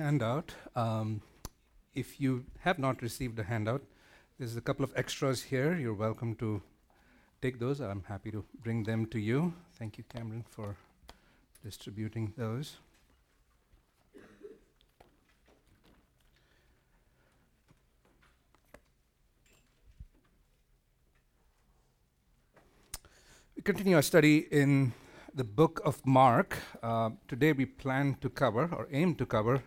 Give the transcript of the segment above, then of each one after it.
handout. Um, if you have not received a handout, there's a couple of extras here. You're welcome to take those. I'm happy to bring them to you. Thank you, Cameron, for distributing those. We continue our study in the book of Mark. Uh, today we plan to cover, or aim to cover,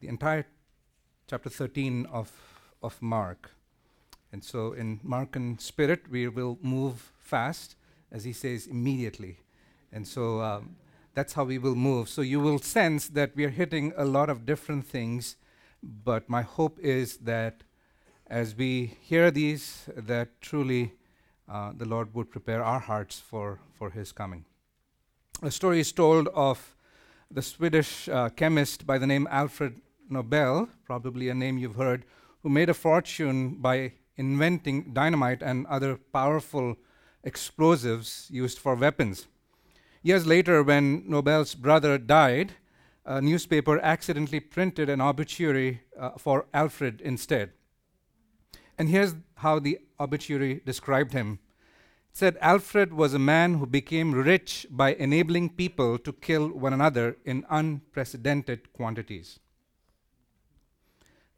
the entire chapter 13 of, of Mark. And so, in Markan spirit, we will move fast, as he says, immediately. And so, um, that's how we will move. So, you will sense that we are hitting a lot of different things, but my hope is that as we hear these, that truly uh, the Lord would prepare our hearts for, for his coming. A story is told of the Swedish uh, chemist by the name Alfred Nobel, probably a name you've heard, who made a fortune by inventing dynamite and other powerful explosives used for weapons. Years later, when Nobel's brother died, a newspaper accidentally printed an obituary uh, for Alfred instead. And here's how the obituary described him. It said Alfred was a man who became rich by enabling people to kill one another in unprecedented quantities.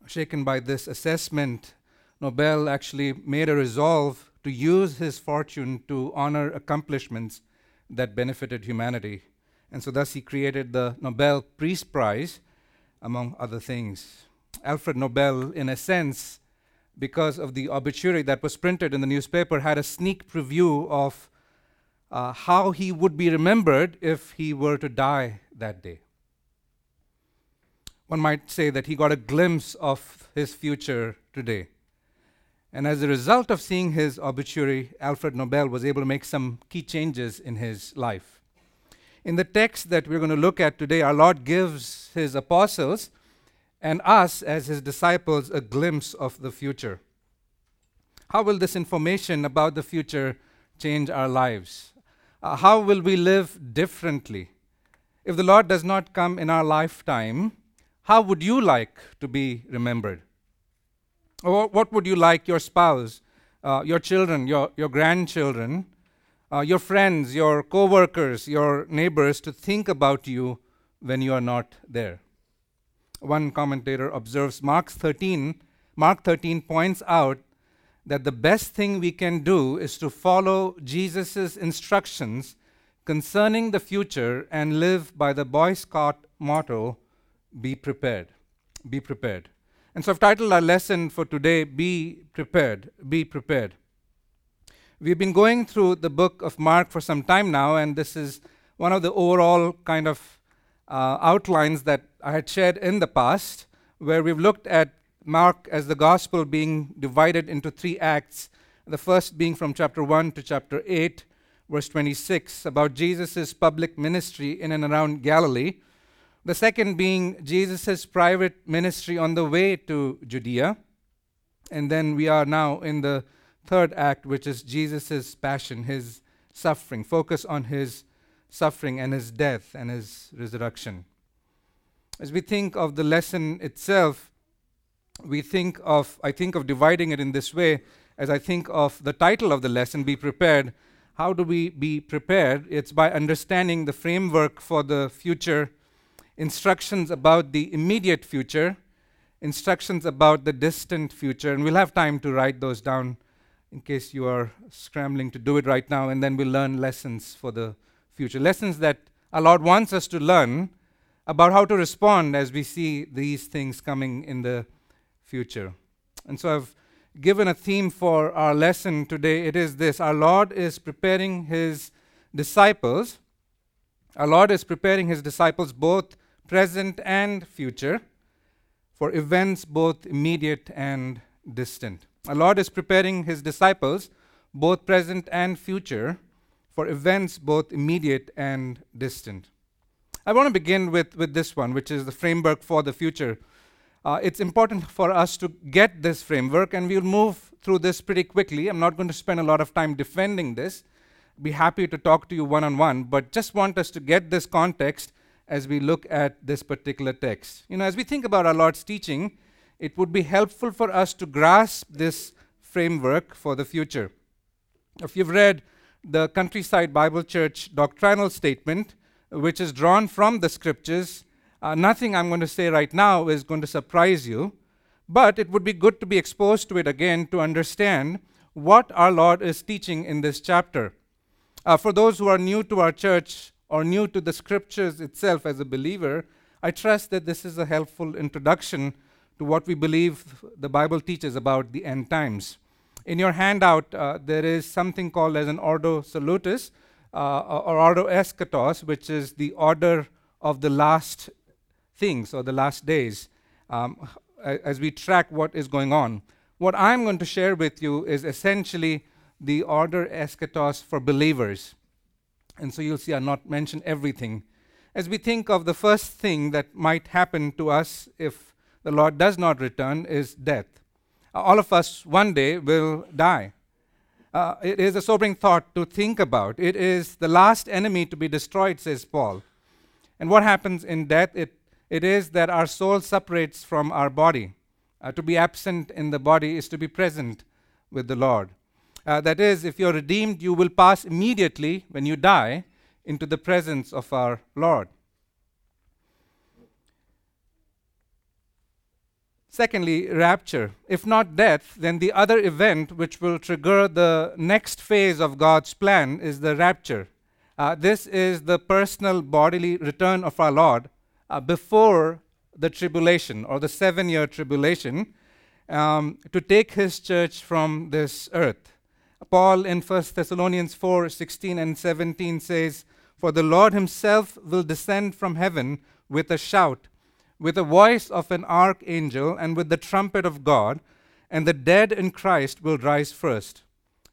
Shaken by this assessment, Nobel actually made a resolve to use his fortune to honor accomplishments that benefited humanity. And so, thus, he created the Nobel Peace Prize, among other things. Alfred Nobel, in a sense, because of the obituary that was printed in the newspaper, had a sneak preview of uh, how he would be remembered if he were to die that day. One might say that he got a glimpse of his future today. And as a result of seeing his obituary, Alfred Nobel was able to make some key changes in his life. In the text that we're going to look at today, our Lord gives his apostles and us as his disciples a glimpse of the future. How will this information about the future change our lives? Uh, how will we live differently? If the Lord does not come in our lifetime, how would you like to be remembered? Or what would you like your spouse, uh, your children, your, your grandchildren, uh, your friends, your co workers, your neighbors to think about you when you are not there? One commentator observes Mark 13, Mark 13 points out that the best thing we can do is to follow Jesus' instructions concerning the future and live by the Boy Scout motto be prepared. Be prepared. And so I've titled our lesson for today, Be Prepared. Be Prepared. We've been going through the book of Mark for some time now, and this is one of the overall kind of uh, outlines that I had shared in the past, where we've looked at Mark as the gospel being divided into three acts. The first being from chapter 1 to chapter 8, verse 26, about Jesus' public ministry in and around Galilee. The second being Jesus' private ministry on the way to Judea. And then we are now in the third act, which is Jesus' passion, his suffering, focus on his suffering and his death and his resurrection. As we think of the lesson itself, we think of, I think of dividing it in this way, as I think of the title of the lesson, Be Prepared. How do we be prepared? It's by understanding the framework for the future, instructions about the immediate future, instructions about the distant future, and we'll have time to write those down in case you are scrambling to do it right now, and then we'll learn lessons for the future. Lessons that our Lord wants us to learn about how to respond as we see these things coming in the future. And so I've given a theme for our lesson today. It is this Our Lord is preparing his disciples. Our Lord is preparing his disciples, both present and future, for events both immediate and distant. Our Lord is preparing his disciples, both present and future, for events both immediate and distant. I want to begin with, with this one, which is the framework for the future. Uh, it's important for us to get this framework, and we'll move through this pretty quickly. I'm not going to spend a lot of time defending this. Be happy to talk to you one on one, but just want us to get this context as we look at this particular text. You know, as we think about our Lord's teaching, it would be helpful for us to grasp this framework for the future. If you've read the Countryside Bible Church doctrinal statement, which is drawn from the scriptures, uh, nothing I'm going to say right now is going to surprise you, but it would be good to be exposed to it again to understand what our Lord is teaching in this chapter. Uh, for those who are new to our church or new to the scriptures itself as a believer, I trust that this is a helpful introduction to what we believe the Bible teaches about the end times. In your handout, uh, there is something called as an ordo salutis uh, or ordo eschatos, which is the order of the last things or the last days um, as we track what is going on. What I'm going to share with you is essentially the order eschatos for believers. And so you'll see I'll not mention everything. As we think of the first thing that might happen to us if the Lord does not return, is death. Uh, all of us one day will die. Uh, it is a sobering thought to think about. It is the last enemy to be destroyed, says Paul. And what happens in death? It, it is that our soul separates from our body. Uh, to be absent in the body is to be present with the Lord. Uh, that is, if you're redeemed, you will pass immediately, when you die, into the presence of our Lord. Secondly, rapture. If not death, then the other event which will trigger the next phase of God's plan is the rapture. Uh, this is the personal bodily return of our Lord uh, before the tribulation or the seven year tribulation um, to take his church from this earth. Paul in 1 Thessalonians 4 16 and 17 says, For the Lord himself will descend from heaven with a shout, with the voice of an archangel, and with the trumpet of God, and the dead in Christ will rise first.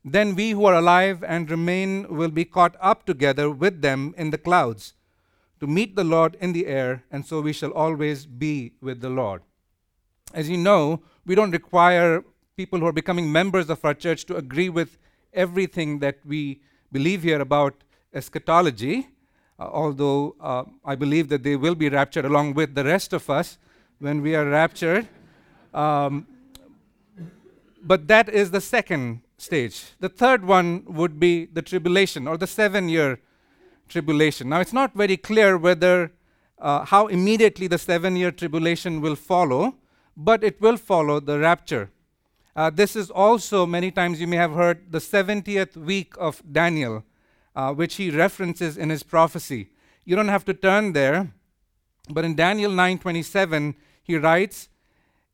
Then we who are alive and remain will be caught up together with them in the clouds to meet the Lord in the air, and so we shall always be with the Lord. As you know, we don't require people who are becoming members of our church to agree with everything that we believe here about eschatology, uh, although uh, I believe that they will be raptured along with the rest of us when we are raptured. Um, but that is the second stage. The third one would be the tribulation or the seven year tribulation. Now, it's not very clear whether uh, how immediately the seven year tribulation will follow, but it will follow the rapture. Uh, this is also, many times you may have heard, the 70th week of Daniel, uh, which he references in his prophecy. You don't have to turn there, but in Daniel 9:27 he writes,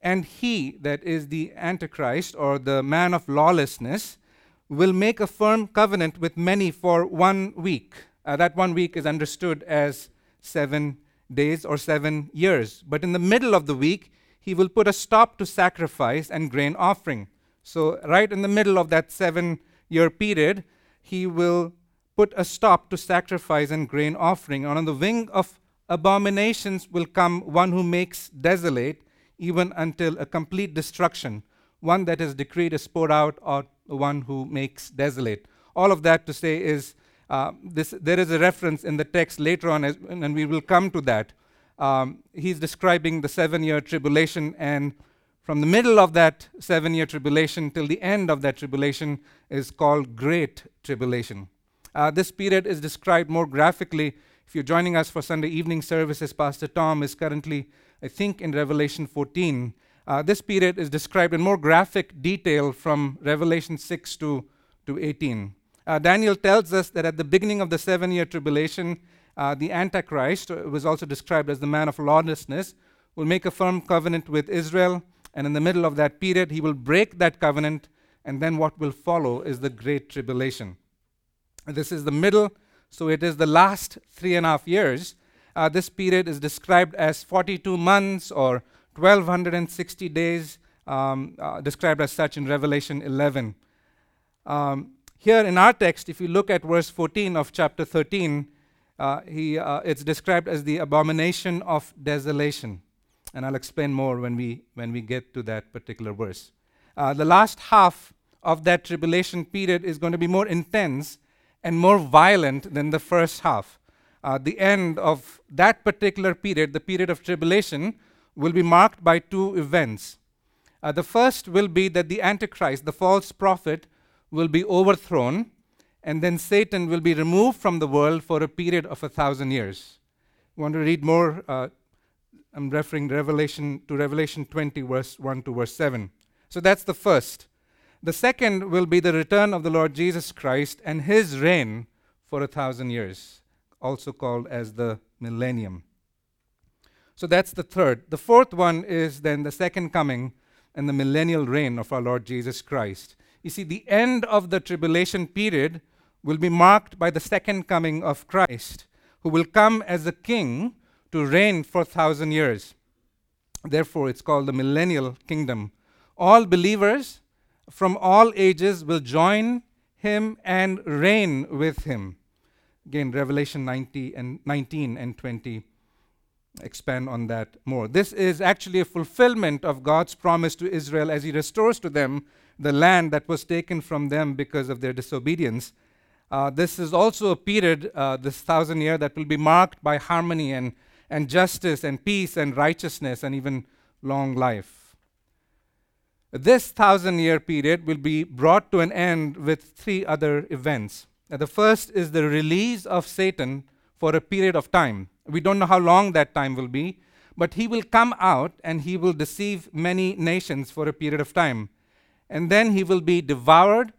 "And he that is the antichrist or the man of lawlessness will make a firm covenant with many for one week." Uh, that one week is understood as 7 days or 7 years. But in the middle of the week, he will put a stop to sacrifice and grain offering. So, right in the middle of that seven year period, he will put a stop to sacrifice and grain offering. And on the wing of abominations will come one who makes desolate, even until a complete destruction. One that is decreed is poured out, or one who makes desolate. All of that to say is uh, this, there is a reference in the text later on, as, and we will come to that, um, he's describing the seven year tribulation, and from the middle of that seven year tribulation till the end of that tribulation is called Great Tribulation. Uh, this period is described more graphically. If you're joining us for Sunday evening services, Pastor Tom is currently, I think, in Revelation 14. Uh, this period is described in more graphic detail from Revelation 6 to, to 18. Uh, Daniel tells us that at the beginning of the seven year tribulation, uh, the Antichrist, uh, was also described as the man of lawlessness, will make a firm covenant with Israel, and in the middle of that period, he will break that covenant, and then what will follow is the Great Tribulation. This is the middle, so it is the last three and a half years. Uh, this period is described as 42 months or 1260 days, um, uh, described as such in Revelation 11. Um, here in our text, if you look at verse 14 of chapter 13, uh, he, uh, it's described as the abomination of desolation. And I'll explain more when we, when we get to that particular verse. Uh, the last half of that tribulation period is going to be more intense and more violent than the first half. uh, the end of that particular period, the period of tribulation, will be marked by two events. Uh, the first will be that the Antichrist, the false prophet, will be overthrown, and then Satan will be removed from the world for a period of a thousand years. You want to read more? Uh, I'm referring Revelation to Revelation 20, verse 1 to verse 7. So that's the first. The second will be the return of the Lord Jesus Christ and his reign for a thousand years, also called as the millennium. So that's the third. The fourth one is then the second coming and the millennial reign of our Lord Jesus Christ. You see, the end of the tribulation period will be marked by the second coming of Christ, who will come as a king to reign for a thousand years. Therefore, it's called the millennial kingdom. All believers from all ages will join him and reign with him. Again, Revelation 90 and 19 and 20 expand on that more. This is actually a fulfillment of God's promise to Israel as he restores to them the land that was taken from them because of their disobedience. Uh, this is also a period, uh, this thousand year, that will be marked by harmony and, and justice and peace and righteousness and even long life. This thousand year period will be brought to an end with three other events. Uh, the first is the release of Satan for a period of time. We don't know how long that time will be, but he will come out and he will deceive many nations for a period of time. And then he will be devoured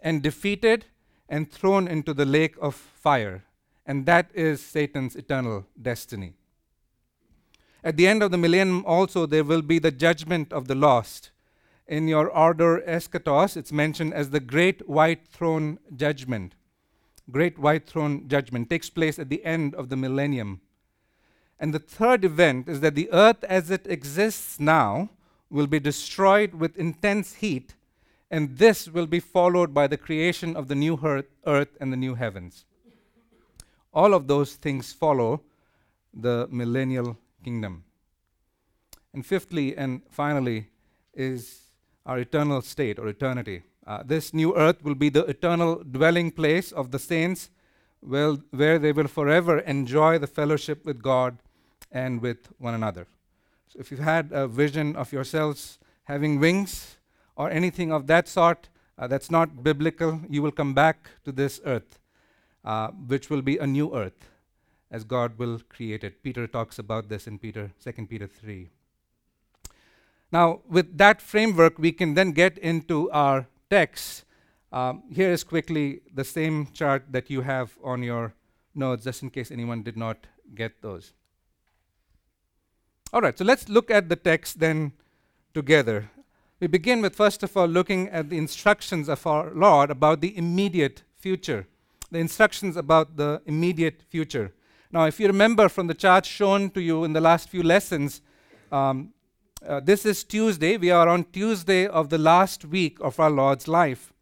and defeated and thrown into the lake of fire. And that is Satan's eternal destiny. At the end of the millennium, also, there will be the judgment of the lost. In your order eschatos, it's mentioned as the great white throne judgment great white throne judgment takes place at the end of the millennium. And the third event is that the earth as it exists now will be destroyed with intense heat, and this will be followed by the creation of the new earth, and the new heavens. All of those things follow the millennial kingdom. And fifthly and finally is our eternal state or eternity. Uh, this new earth will be the eternal dwelling place of the saints, well, where they will forever enjoy the fellowship with God and with one another. So, if you've had a vision of yourselves having wings or anything of that sort, uh, that's not biblical. You will come back to this earth, uh, which will be a new earth, as God will create it. Peter talks about this in Peter, 2 Peter 3. Now, with that framework, we can then get into our text, um, here is quickly the same chart that you have on your notes, just in case anyone did not get those. All right, so let's look at the text then together. We begin with, first of all, looking at the instructions of our Lord about the immediate future. The instructions about the immediate future. Now, if you remember from the chart shown to you in the last few lessons, um, uh, this is Tuesday. We are on Tuesday of the last week of our Lord's life.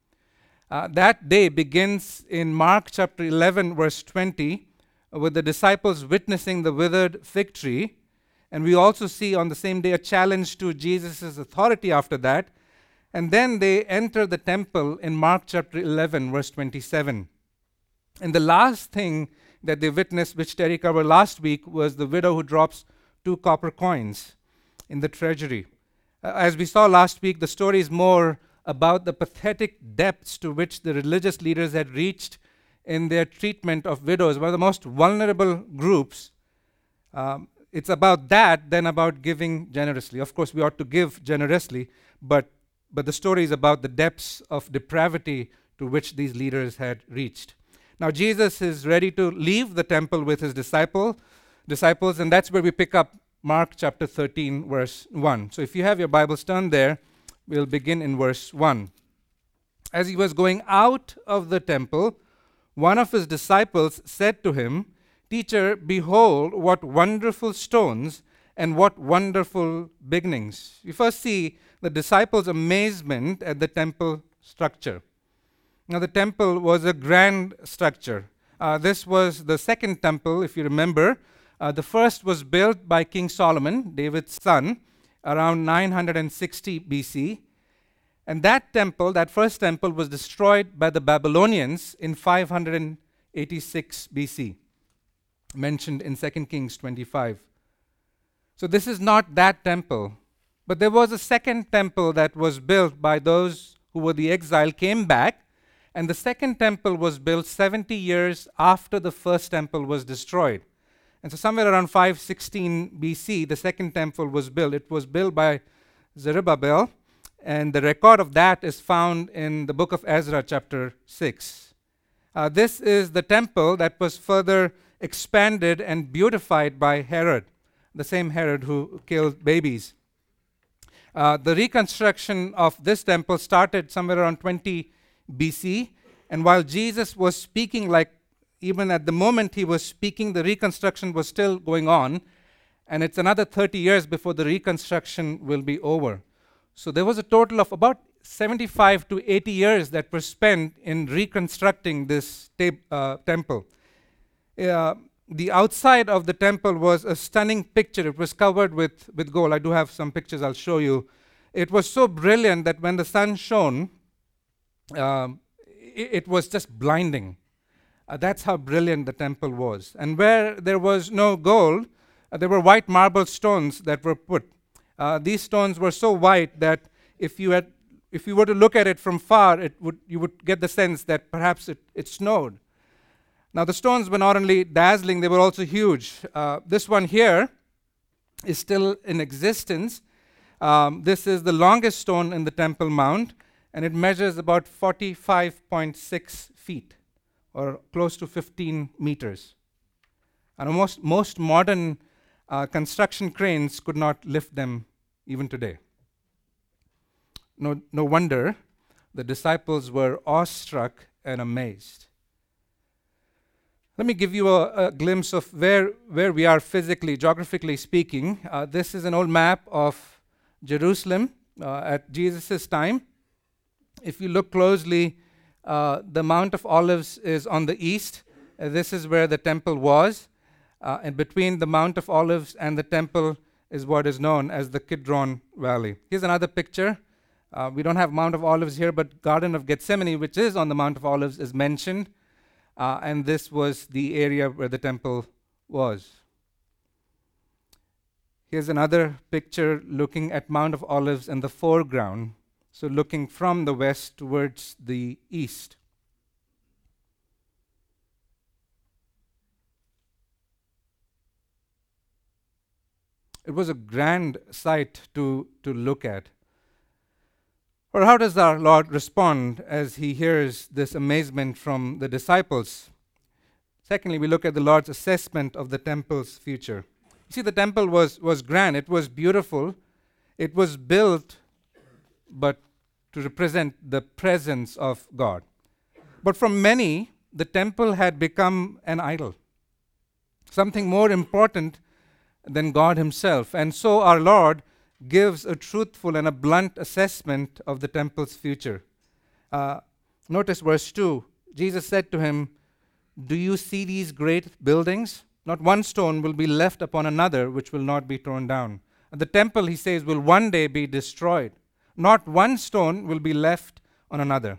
Uh, that day begins in Mark chapter 11, verse 20, with the disciples witnessing the withered fig tree. And we also see on the same day a challenge to Jesus' authority after that. And then they enter the temple in Mark chapter 11, verse 27. And the last thing that they witnessed, which Terry covered last week, was the widow who drops two copper coins in the treasury. As we saw last week, the story is more about the pathetic depths to which the religious leaders had reached in their treatment of widows, one of the most vulnerable groups. Um, it's about that than about giving generously. Of course, we ought to give generously, but, but the story is about the depths of depravity to which these leaders had reached. Now, Jesus is ready to leave the temple with his disciple, disciples, and that's where we pick up Mark chapter 13, verse 1. So if you have your Bibles turned there, we'll begin in verse 1. As he was going out of the temple, one of his disciples said to him, Teacher, behold, what wonderful stones and what wonderful beginnings. You first see the disciples' amazement at the temple structure. Now, the temple was a grand structure. Uh, this was the second temple, if you remember, uh, the first was built by King Solomon, David's son, around 960 BC. And that temple, that first temple, was destroyed by the Babylonians in 586 BC. Mentioned in 2 Kings 25. So this is not that temple, but there was a second temple that was built by those who were the exile, came back, and the second temple was built 70 years after the first temple was destroyed. And so, somewhere around 516 BC, the second temple was built. It was built by Zerubbabel, and the record of that is found in the book of Ezra, chapter 6. Uh, this is the temple that was further expanded and beautified by Herod, the same Herod who killed babies. Uh, the reconstruction of this temple started somewhere around 20 BC, and while Jesus was speaking, like even at the moment he was speaking, the reconstruction was still going on, and it's another 30 years before the reconstruction will be over. So there was a total of about 75 to 80 years that were spent in reconstructing this uh, temple. The outside of the temple was a stunning picture. It was covered with, with gold. I do have some pictures I'll show you. It was so brilliant that when the sun shone, um, it, it, was just blinding. Uh, that's how brilliant the temple was. And where there was no gold, uh, there were white marble stones that were put. Uh, these stones were so white that if you had if you were to look at it from far, it would, you would get the sense that perhaps it, it snowed. Now, the stones were not only dazzling, they were also huge. Uh, this one here is still in existence. Um, this is the longest stone in the Temple Mount, and it measures about 45.6 feet, or close to 15 meters. And most, most modern uh, construction cranes could not lift them even today. No, no wonder the disciples were awestruck and amazed. Let me give you a, a glimpse of where, where we are physically, geographically speaking. Uh, this is an old map of Jerusalem uh, at Jesus' time. If you look closely, uh, the Mount of Olives is on the east. Uh, this is where the temple was. Uh, and between the Mount of Olives and the temple is what is known as the Kidron Valley. Here's another picture uh, we don't have Mount of Olives here, but Garden of Gethsemane, which is on the Mount of Olives, is mentioned. Uh, and this was the area where the temple was. Here's another picture looking at Mount of Olives in the foreground, so looking from the west towards the east. It was a grand sight to, to look at. Or how does our Lord respond as he hears this amazement from the disciples? Secondly, we look at the Lord's assessment of the temple's future. You see, the temple was, was grand, it was beautiful, it was built, but to represent the presence of God. But for many, the temple had become an idol, something more important than God Himself. And so our Lord gives a truthful and a blunt assessment of the temple's future. Uh, notice verse 2. Jesus said to him, Do you see these great buildings? Not one stone will be left upon another which will not be torn down. And the temple, he says, will one day be destroyed. Not one stone will be left on another.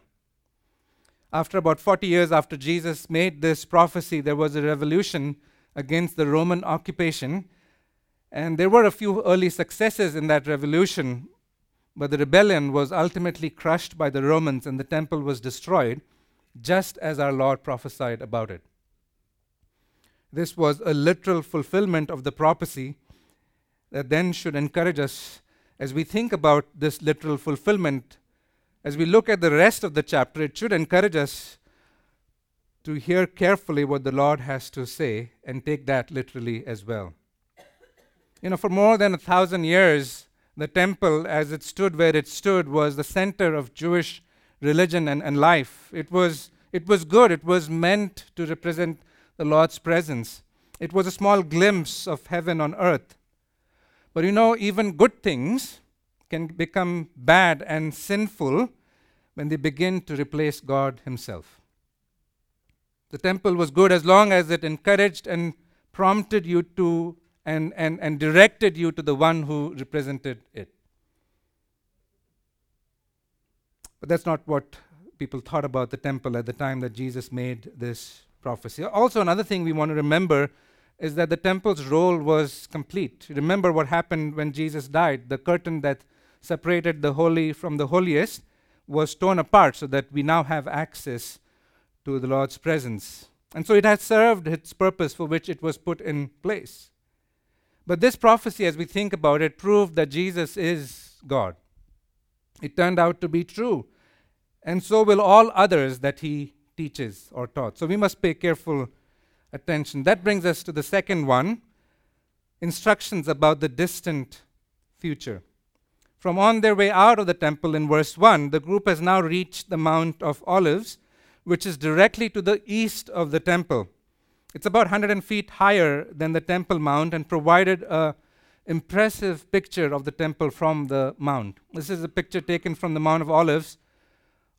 After about 40 years after Jesus made this prophecy, there was a revolution against the Roman occupation and there were a few early successes in that revolution, but the rebellion was ultimately crushed by the Romans and the temple was destroyed, just as our Lord prophesied about it. This was a literal fulfillment of the prophecy that then should encourage us as we think about this literal fulfillment. As we look at the rest of the chapter, it should encourage us to hear carefully what the Lord has to say and take that literally as well. You know, for more than a thousand years, the temple, as it stood where it stood, was the center of Jewish religion and, and life. It was, it was good, it was meant to represent the Lord's presence. It was a small glimpse of heaven on earth. But you know, even good things can become bad and sinful when they begin to replace God Himself. The temple was good as long as it encouraged and prompted you to and, and, and directed you to the one who represented it. But that's not what people thought about the temple at the time that Jesus made this prophecy. Also, another thing we want to remember is that the temple's role was complete. Remember what happened when Jesus died. The curtain that separated the holy from the holiest was torn apart so that we now have access to the Lord's presence. And so it has served its purpose for which it was put in place. But this prophecy, as we think about it, proved that Jesus is God. It turned out to be true. And so will all others that he teaches or taught. So we must pay careful attention. That brings us to the second one instructions about the distant future. From on their way out of the temple in verse 1, the group has now reached the Mount of Olives, which is directly to the east of the temple. It's about 100 feet higher than the Temple Mount and provided a impressive picture of the temple from the mount. This is a picture taken from the Mount of Olives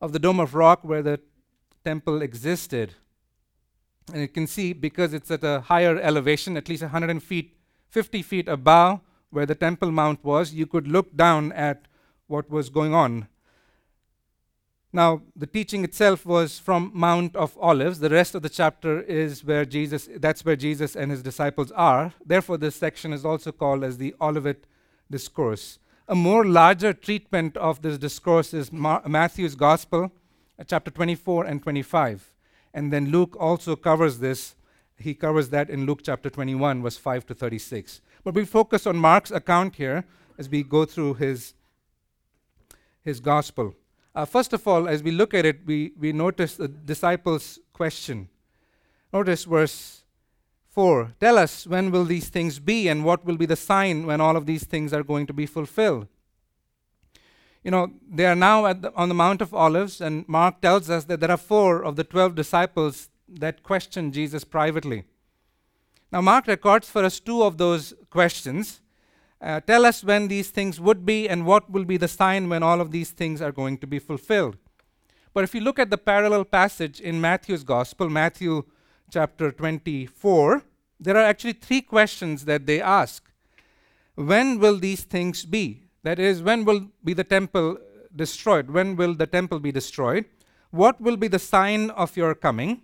of the Dome of Rock where the temple existed. And you can see because it's at a higher elevation, at least 100 feet, 50 feet above where the Temple Mount was, you could look down at what was going on. Now, the teaching itself was from Mount of Olives. The rest of the chapter is where Jesus, that's where Jesus and his disciples are. Therefore, this section is also called as the Olivet Discourse. A more larger treatment of this discourse is Ma- Matthew's Gospel, uh, chapter 24 and 25. And then Luke also covers this. He covers that in Luke chapter 21, verse 5 to 36. But we focus on Mark's account here as we go through his, his gospel. Uh, first of all, as we look at it, we, we notice the disciples' question. Notice verse 4 Tell us when will these things be, and what will be the sign when all of these things are going to be fulfilled? You know, they are now the, on the Mount of Olives, and Mark tells us that there are four of the twelve disciples that question Jesus privately. Now, Mark records for us two of those questions. Uh, tell us when these things would be and what will be the sign when all of these things are going to be fulfilled. But if you look at the parallel passage in Matthew's Gospel, Matthew chapter 24, there are actually three questions that they ask. When will these things be? That is, when will be the temple destroyed? When will the temple be destroyed? What will be the sign of your coming?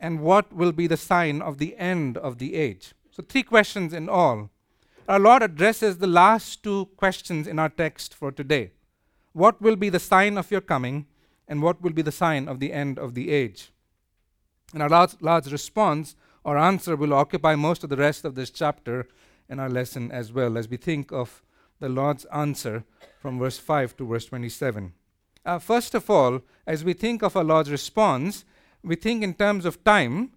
And what will be the sign of the end of the age? So, three questions in all. Our Lord addresses the last two questions in our text for today. What will be the sign of your coming? And what will be the sign of the end of the age? And our Lord's, Lord's response or answer will occupy most of the rest of this chapter in our lesson as well, as we think of the Lord's answer from verse 5 to verse 27. Uh, first of all, as we think of our Lord's response, we think in terms of time.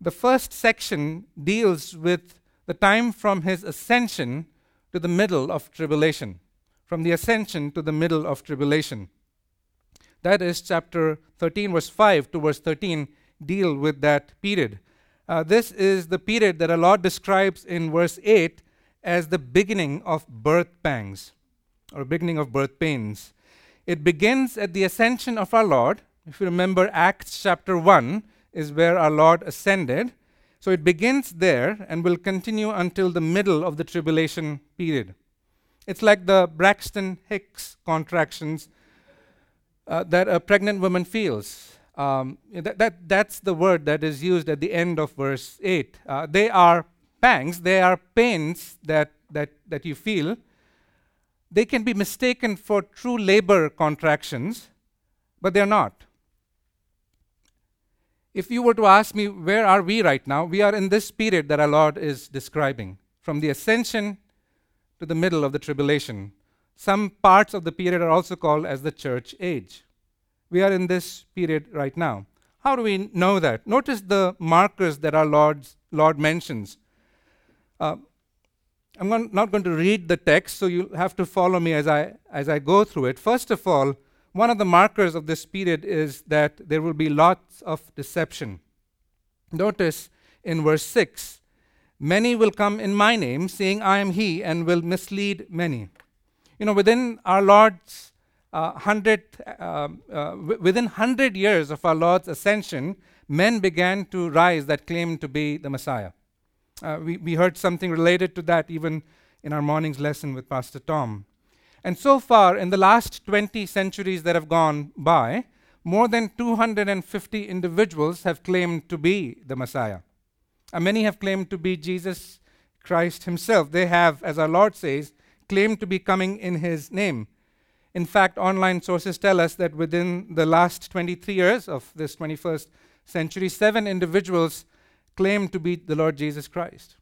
The first section deals with the time from his ascension to the middle of tribulation. From the ascension to the middle of tribulation. That is chapter 13, verse 5 to verse 13, deal with that period. Uh, this is the period that our Lord describes in verse 8 as the beginning of birth pangs or beginning of birth pains. It begins at the ascension of our Lord. If you remember, Acts chapter 1 is where our Lord ascended. So it begins there and will continue until the middle of the tribulation period. It's like the Braxton Hicks contractions uh, that a pregnant woman feels. Um, that, that, that's the word that is used at the end of verse 8. Uh, they are pangs, they are pains that, that, that you feel. They can be mistaken for true labor contractions, but they're not if you were to ask me, where are we right now? We are in this period that our Lord is describing, from the ascension to the middle of the tribulation. Some parts of the period are also called as the church age. We are in this period right now. How do we know that? Notice the markers that our Lord's, Lord mentions. Uh, I'm not going to read the text, so you have to follow me as I, as I go through it. First of all, one of the markers of this period is that there will be lots of deception. Notice in verse 6 Many will come in my name, saying, I am he, and will mislead many. You know, within our Lord's uh, hundred, uh, uh, w- within hundred years of our Lord's ascension, men began to rise that claimed to be the Messiah. Uh, we, we heard something related to that even in our morning's lesson with Pastor Tom. And so far, in the last 20 centuries that have gone by, more than 250 individuals have claimed to be the Messiah. Uh, many have claimed to be Jesus Christ himself. They have, as our Lord says, claimed to be coming in his name. In fact, online sources tell us that within the last 23 years of this 21st century, seven individuals claimed to be the Lord Jesus Christ.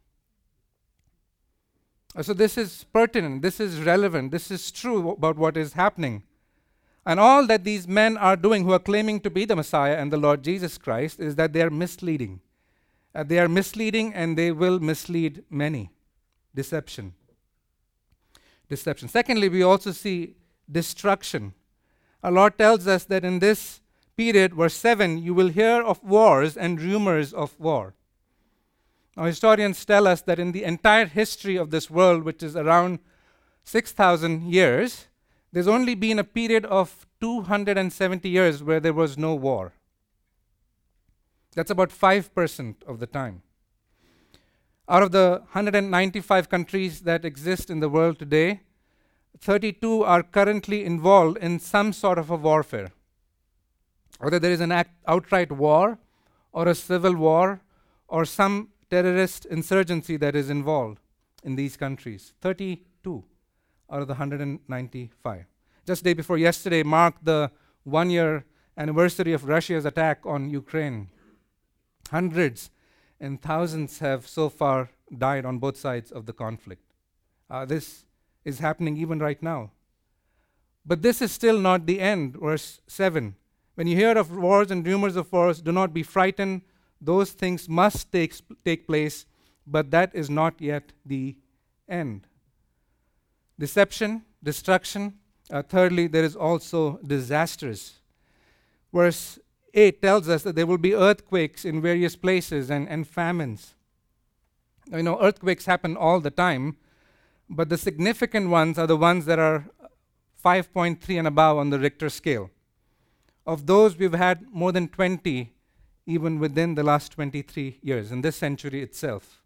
Uh, so, this is pertinent, this is relevant, this is true about what is happening. And all that these men are doing who are claiming to be the Messiah and the Lord Jesus Christ is that they are misleading. Uh, they are misleading and they will mislead many. Deception. Deception. Secondly, we also see destruction. Our Lord tells us that in this period, verse 7, you will hear of wars and rumors of war. Now, historians tell us that in the entire history of this world, which is around 6,000 years, there's only been a period of 270 years where there was no war. That's about 5% of the time. Out of the 195 countries that exist in the world today, 32 are currently involved in some sort of a warfare. Whether there is an outright war, or a civil war, or some terrorist insurgency that is involved in these countries. 32 out of the 195. Just day before yesterday marked the one year anniversary of Russia's attack on Ukraine. Hundreds and thousands have so far died on both sides of the conflict. Uh, this is happening even right now. But this is still not the end. Verse 7 When you hear of wars and rumors of wars, do not be frightened. Those things must take, take place, but that is not yet the end. Deception, destruction. Uh, thirdly, there is also disasters. Verse 8 tells us that there will be earthquakes in various places and, and famines. You know, earthquakes happen all the time, but the significant ones are the ones that are 5.3 and above on the Richter scale. Of those, we've had more than 20 even within the last 23 years, in this century itself.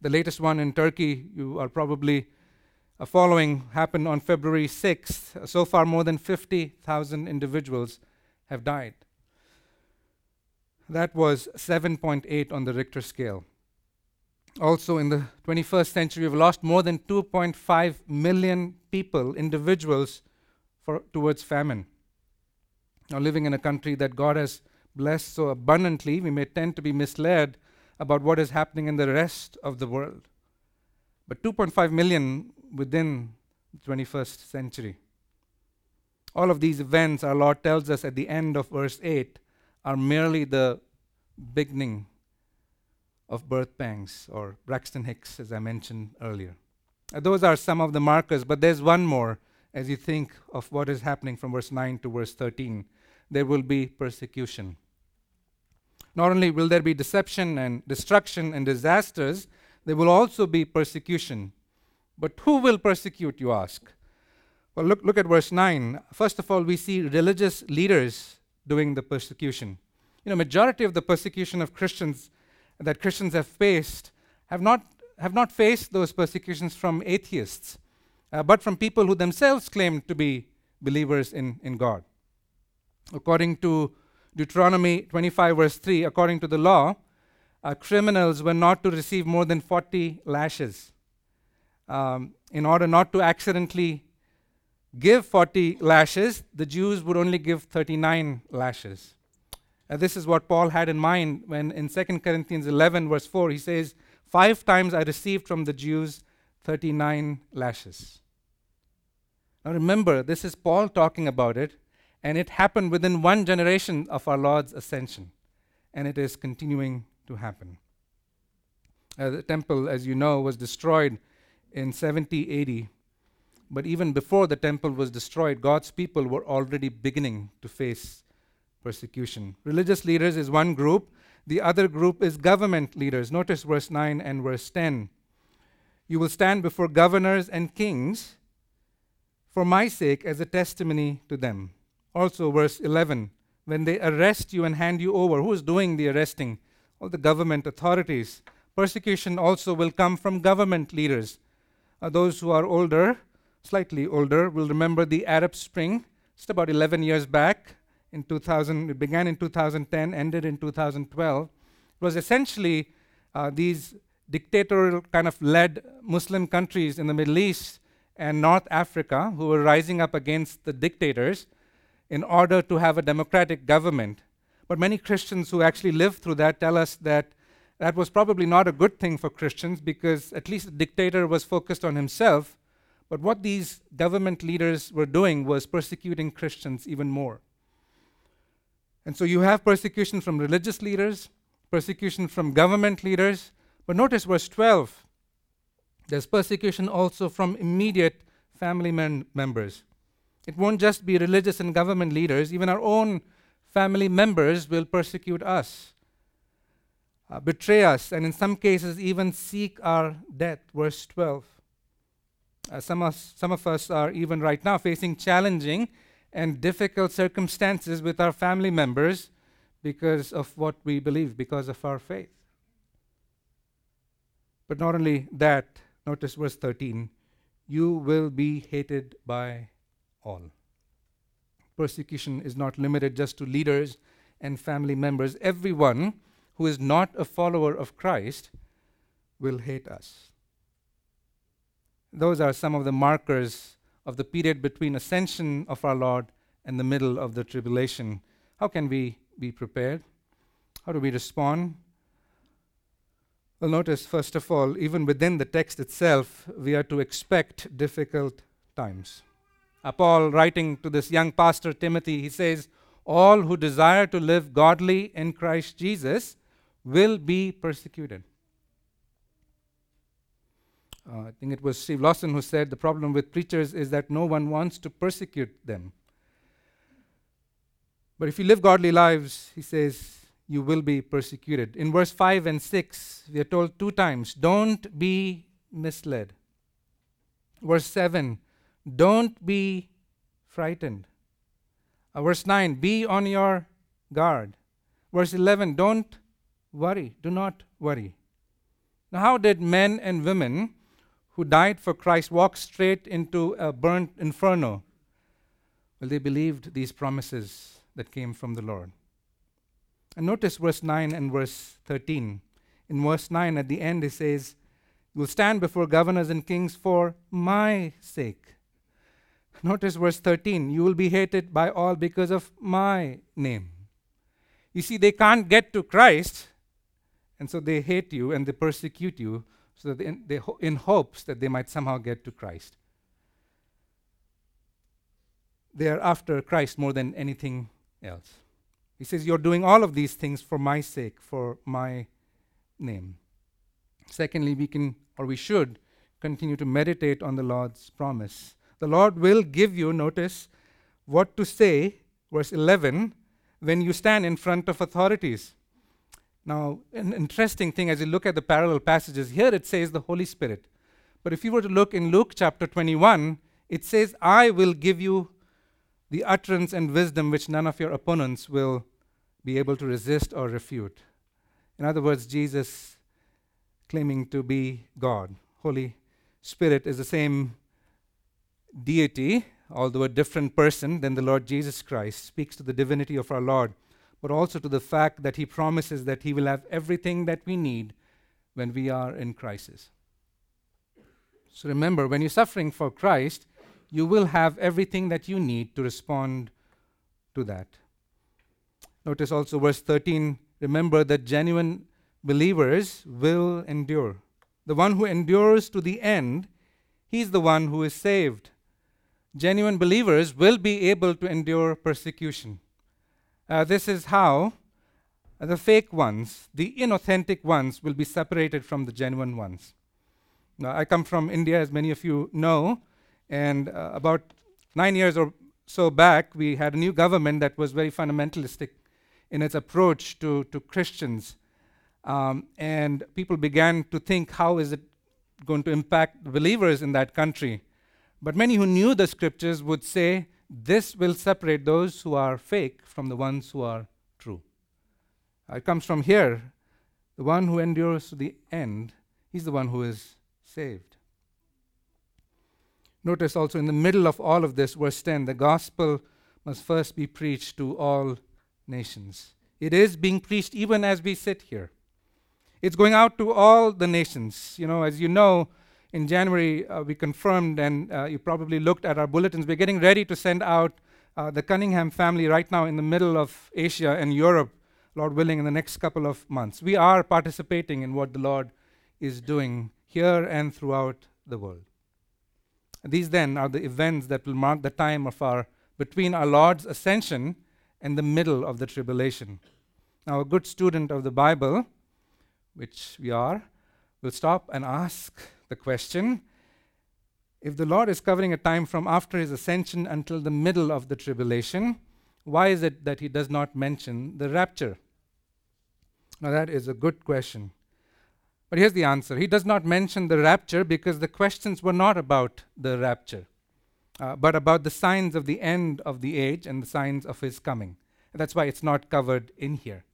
The latest one in Turkey, you are probably uh, following, happened on February 6th. So far, more than 50,000 individuals have died. That was 7.8 on the Richter scale. Also, in the 21st century, we've lost more than 2.5 million people, individuals, for, towards famine. Now, living in a country that God has blessed so abundantly, we may tend to be misled about what is happening in the rest of the world. But 2.5 million within the 21st century. All of these events, our Lord tells us at the end of verse 8, are merely the beginning of birth pangs, or Braxton Hicks, as I mentioned earlier. Uh, those are some of the markers, but there's one more as you think of what is happening from verse 9 to verse 13. There will be persecution. Not only will there be deception and destruction and disasters, there will also be persecution. But who will persecute, you ask? Well, look, look at verse 9. First of all, we see religious leaders doing the persecution. You know, majority of the persecution of Christians that Christians have faced have not, have not faced those persecutions from atheists, uh, but from people who themselves claim to be believers in, in God. According to Deuteronomy 25, verse 3, according to the law, uh, criminals were not to receive more than 40 lashes. Um, in order not to accidentally give 40 lashes, the Jews would only give 39 lashes. Uh, this is what Paul had in mind when in 2 Corinthians 11, verse 4, he says, Five times I received from the Jews 39 lashes. Now remember, this is Paul talking about it, and it happened within one generation of our Lord's ascension, and it is continuing to happen. Uh, the temple, as you know, was destroyed in 70 AD. But even before the temple was destroyed, God's people were already beginning to face persecution. Religious leaders is one group, the other group is government leaders. Notice verse 9 and verse 10. You will stand before governors and kings for my sake as a testimony to them. Also, verse 11 when they arrest you and hand you over, who is doing the arresting? All the government authorities. Persecution also will come from government leaders. Uh, those who are older, slightly older, will remember the Arab Spring, just about 11 years back in 2000. It began in 2010, ended in 2012, It was essentially uh, these dictatorial kind of led Muslim countries in the Middle East and North Africa who were rising up against the dictators in order to have a democratic government. But many Christians who actually lived through that tell us that that was probably not a good thing for Christians because at least the dictator was focused on himself. But what these government leaders were doing was persecuting Christians even more. And so you have persecution from religious leaders, persecution from government leaders. But notice verse 12 there's persecution also from immediate family men- members. It won't just be religious and government leaders, even our own family members will persecute us, uh, betray us, and in some cases, even seek our death. Verse 12. Uh, some, of, some of us are even right now facing challenging and difficult circumstances with our family members because of what we believe, because of our faith. But not only that, notice verse 13 you will be hated by all. Persecution is not limited just to leaders and family members. Everyone who is not a follower of Christ will hate us. Those are some of the markers of the period between ascension of our Lord and the middle of the tribulation. How can we be prepared? How do we respond? Well, notice, first of all, even within the text itself, we are to expect difficult times. Uh, Paul, writing to this young pastor Timothy, he says, All who desire to live godly in Christ Jesus will be persecuted. Uh, I think it was Steve Lawson who said the problem with preachers is that no one wants to persecute them. But if you live godly lives, he says, you will be persecuted. In verse 5 and 6, we are told two times don't be misled. Verse 7, don't be frightened. Uh, verse 9, be on your guard. Verse 11, don't worry, do not worry. Now, how did men and women who died for Christ walk straight into a burnt inferno? Well, they believed these promises that came from the Lord. And notice verse 9 and verse 13. In verse 9, at the end, it says, You will stand before governors and kings for my sake. Notice verse 13 you will be hated by all because of my name. You see, they can't get to Christ, and so they hate you and they persecute you so that they, in, they ho- in hopes that they might somehow get to Christ. They are after Christ more than anything else. He says, You're doing all of these things for my sake, for my name. Secondly, we can, or we should, continue to meditate on the Lord's promise. The Lord will give you, notice, what to say, verse 11, when you stand in front of authorities. Now, an interesting thing as you look at the parallel passages, here it says the Holy Spirit. But if you were to look in Luke chapter 21, it says, I will give you the utterance and wisdom which none of your opponents will be able to resist or refute. In other words, Jesus claiming to be God. Holy Spirit is the same deity, although a different person than the Lord Jesus Christ, speaks to the divinity of our Lord, but also to the fact that he promises that he will have everything that we need when we are in crisis. So remember, when you're suffering for Christ, you will have everything that you need to respond to that. Notice also verse 13 remember that genuine believers will endure. The one who endures to the end, he's the one who is saved. Genuine believers will be able to endure persecution. Uh, this is how the fake ones, the inauthentic ones, will be separated from the genuine ones. Now, I come from India, as many of you know, and uh, about nine years or so back, we had a new government that was very fundamentalistic in its approach to, to Christians. Um, and people began to think, how is it going to impact believers in that country? But many who knew the scriptures would say, this will separate those who are fake from the ones who are true. It comes from here. The one who endures to the end, he's the one who is saved. Notice also in the middle of all of this, verse 10, the gospel must first be preached to all nations. It is being preached even as we sit here. It's going out to all the nations. You know, as you know, in January uh, we confirmed, and uh, you probably looked at our bulletins. We're getting ready to send out uh, the Cunningham family right now in the middle of Asia and Europe, Lord willing, in the next couple of months. We are participating in what the Lord is doing here and throughout the world. These then are the events that will mark the time of our between our Lord's ascension and the middle of the tribulation. Now, a good student of the Bible, which we are, will stop and ask the question if the Lord is covering a time from after his ascension until the middle of the tribulation, why is it that he does not mention the rapture? Now, that is a good question. But here's the answer He does not mention the rapture because the questions were not about the rapture, uh, but about the signs of the end of the age and the signs of his coming. That's why it's not covered in here.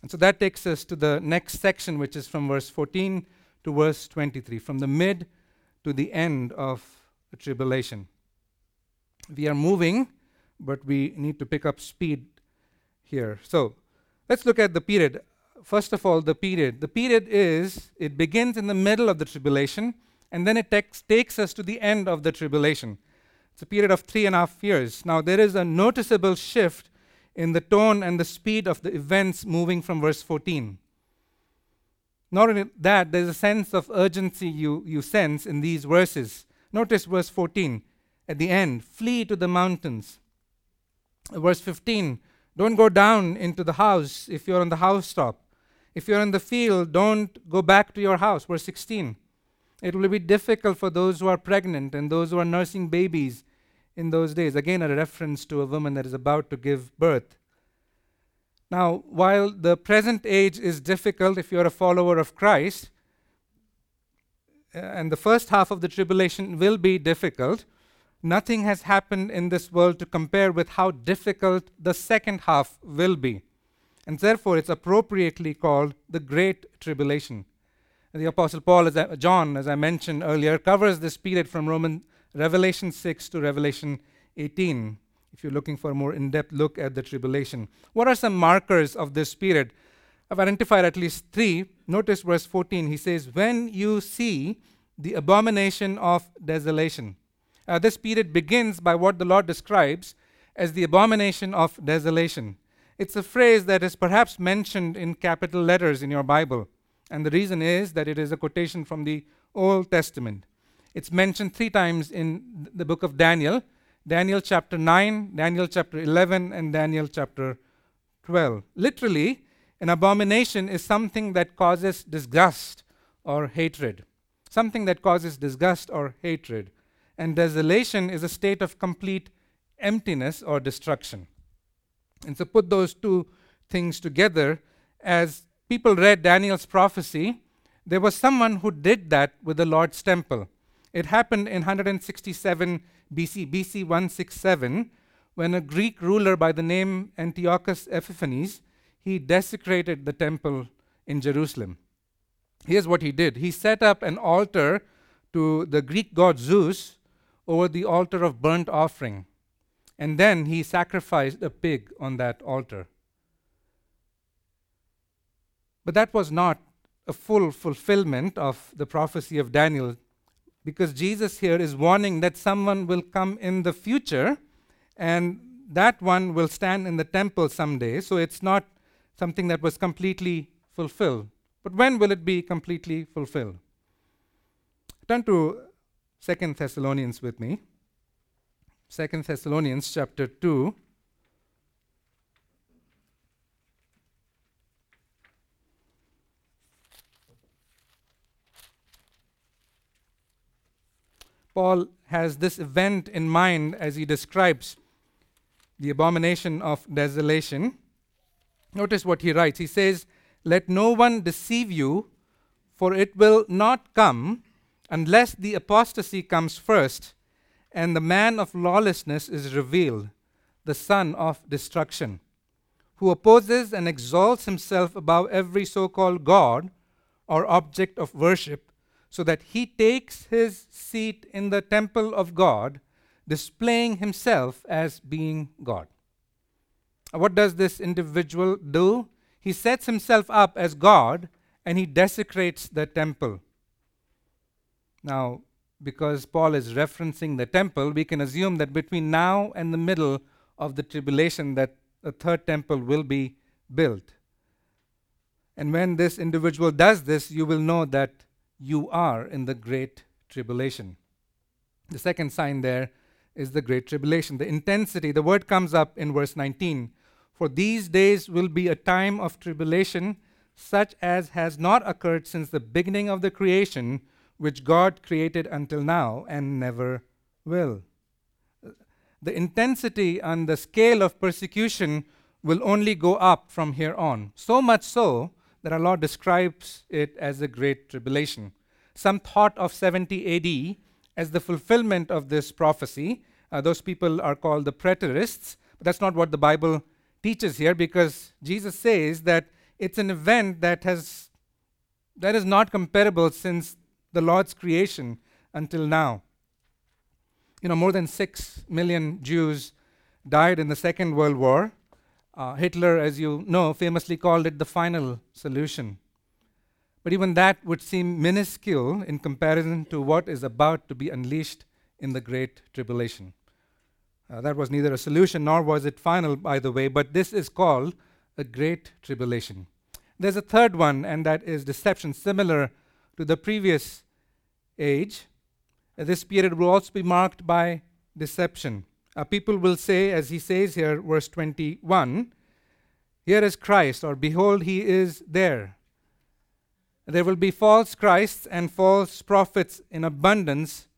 And so that takes us to the next section, which is from verse 14 to verse 23, from the mid to the end of the tribulation. We are moving, but we need to pick up speed here. So let's look at the period. First of all, the period. The period is, it begins in the middle of the tribulation, and then it takes, takes us to the end of the tribulation. It's a period of three and a half years. Now, there is a noticeable shift in the tone and the speed of the events moving from verse 14. Not only that, there's a sense of urgency you, you sense in these verses. Notice verse 14 at the end flee to the mountains. Verse 15 don't go down into the house if you're on the housetop. If you're in the field, don't go back to your house. Verse 16 it will be difficult for those who are pregnant and those who are nursing babies in those days. Again, a reference to a woman that is about to give birth. Now, while the present age is difficult if you're a follower of Christ, uh, and the first half of the tribulation will be difficult, nothing has happened in this world to compare with how difficult the second half will be. And therefore, it's appropriately called the Great Tribulation. The Apostle Paul, as I, John, as I mentioned earlier, covers this period from Roman Revelation 6 to Revelation 18 if you're looking for a more in depth look at the tribulation. What are some markers of this period? I've identified at least three. Notice verse 14. He says, When you see the abomination of desolation. Uh, this period begins by what the Lord describes as the abomination of desolation. It's a phrase that is perhaps mentioned in capital letters in your Bible. And the reason is that it is a quotation from the Old Testament. It's mentioned three times in the book of Daniel Daniel chapter 9, Daniel chapter 11, and Daniel chapter 12. Literally, an abomination is something that causes disgust or hatred. Something that causes disgust or hatred. And desolation is a state of complete emptiness or destruction. And so put those two things together. As people read Daniel's prophecy, there was someone who did that with the Lord's temple. It happened in 167 BC, BC 167, when a Greek ruler by the name Antiochus Epiphanes, he desecrated the temple in Jerusalem. Here's what he did. He set up an altar to the Greek god Zeus over the altar of burnt offering. And then he sacrificed a pig on that altar. But that was not a full fulfillment of the prophecy of Daniel because Jesus here is warning that someone will come in the future and that one will stand in the temple someday. So it's not something that was completely fulfilled. But when will it be completely fulfilled? Turn to Second Thessalonians with me. Second Thessalonians chapter 2. Paul has this event in mind as he describes the abomination of desolation. Notice what he writes. He says, Let no one deceive you, for it will not come unless the apostasy comes first, and the man of lawlessness is revealed, the son of destruction, who opposes and exalts himself above every so called God or object of worship so that he takes his seat in the temple of God, displaying himself as being God. What does this individual do? He sets himself up as God and he desecrates the temple. Now, because Paul is referencing the temple, we can assume that between now and the middle of the tribulation that a third temple will be built. And when this individual does this, you will know that you are in the great tribulation. The second sign there is the great tribulation. The intensity, the word comes up in verse 19. For these days will be a time of tribulation, such as has not occurred since the beginning of the creation, which God created until now and never will. The intensity and the scale of persecution will only go up from here on. So much so that our Lord describes it as a great tribulation. Some thought of 70 AD as the fulfillment of this prophecy. Uh, those people are called the preterists, but that's not what the Bible teaches here because Jesus says that it's an event that has that is not comparable since the Lord's creation until now. You know, more than 6 million Jews died in the Second World War. Uh, Hitler, as you know, famously called it the final solution. But even that would seem minuscule in comparison to what is about to be unleashed in the Great Tribulation. Uh, that was neither a solution nor was it final, by the way, but this is called a Great Tribulation. There's a third one, and that is deception, similar to the previous age. Uh, this period will also be marked by deception. Uh, people will say, as he says here, verse 21, Here is Christ, or Behold, he is there. There will be false Christs and false prophets in abundance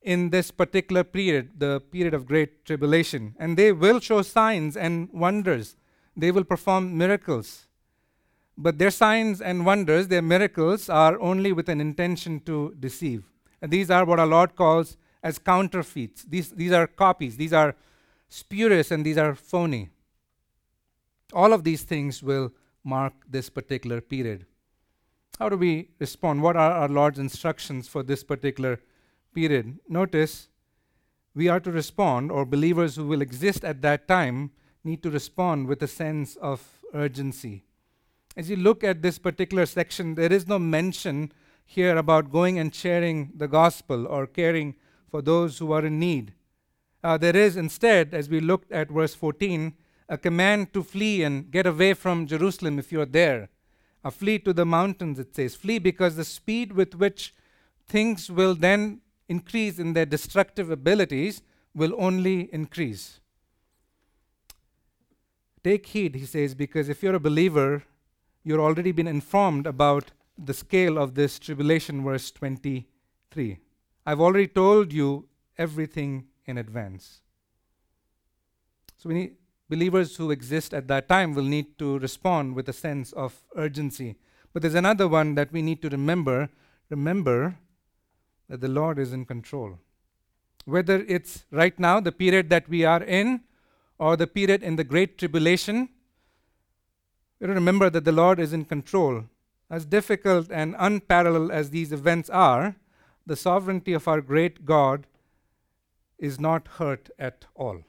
in this particular period, the period of great tribulation. And they will show signs and wonders, they will perform miracles. But their signs and wonders, their miracles, are only with an intention to deceive. And these are what our Lord calls as counterfeits. These, these are copies, these are spurious, and these are phony. All of these things will mark this particular period. How do we respond? What are our Lord's instructions for this particular period? Notice we are to respond, or believers who will exist at that time need to respond with a sense of urgency. As you look at this particular section, there is no mention here about going and sharing the gospel or caring for those who are in need. Uh, there is instead, as we looked at verse 14, a command to flee and get away from Jerusalem if you're there. Uh, flee to the mountains, it says. Flee because the speed with which things will then increase in their destructive abilities will only increase. Take heed, he says, because if you're a believer, you've already been informed about the scale of this tribulation, verse 23. I've already told you everything in advance. So we need, believers who exist at that time will need to respond with a sense of urgency. But there's another one that we need to remember. Remember that the Lord is in control. Whether it's right now, the period that we are in, or the period in the Great Tribulation, we remember that the Lord is in control. As difficult and unparalleled as these events are, the sovereignty of our great God is not hurt at all.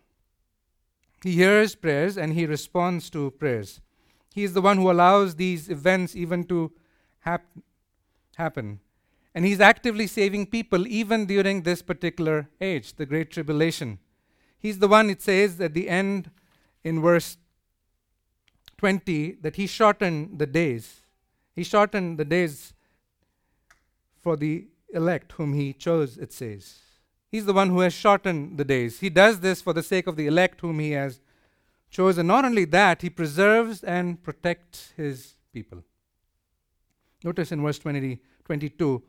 He hears prayers and he responds to prayers. He is the one who allows these events even to hap- happen. And he's actively saving people even during this particular age, the Great Tribulation. He's the one, it says at the end in verse 20, that he shortened the days. He shortened the days for the elect whom he chose, it says. He's the one who has shortened the days. He does this for the sake of the elect whom he has chosen. Not only that, he preserves and protects his people. Notice in verse 20, 22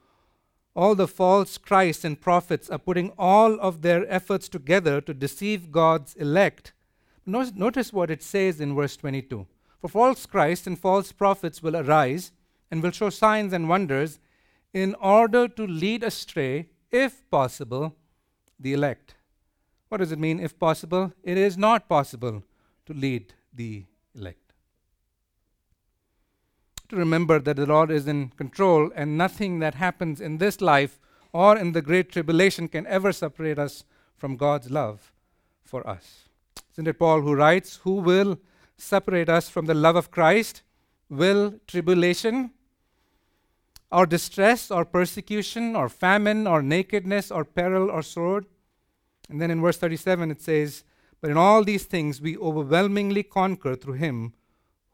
all the false Christs and prophets are putting all of their efforts together to deceive God's elect. Notice what it says in verse 22 For false Christs and false prophets will arise and will show signs and wonders in order to lead astray, if possible, the elect. What does it mean, if possible? It is not possible to lead the elect. To remember that the Lord is in control and nothing that happens in this life or in the great tribulation can ever separate us from God's love for us. Isn't it Paul who writes, Who will separate us from the love of Christ? Will tribulation, or distress, or persecution, or famine, or nakedness, or peril, or sword. And then in verse 37 it says, But in all these things we overwhelmingly conquer through him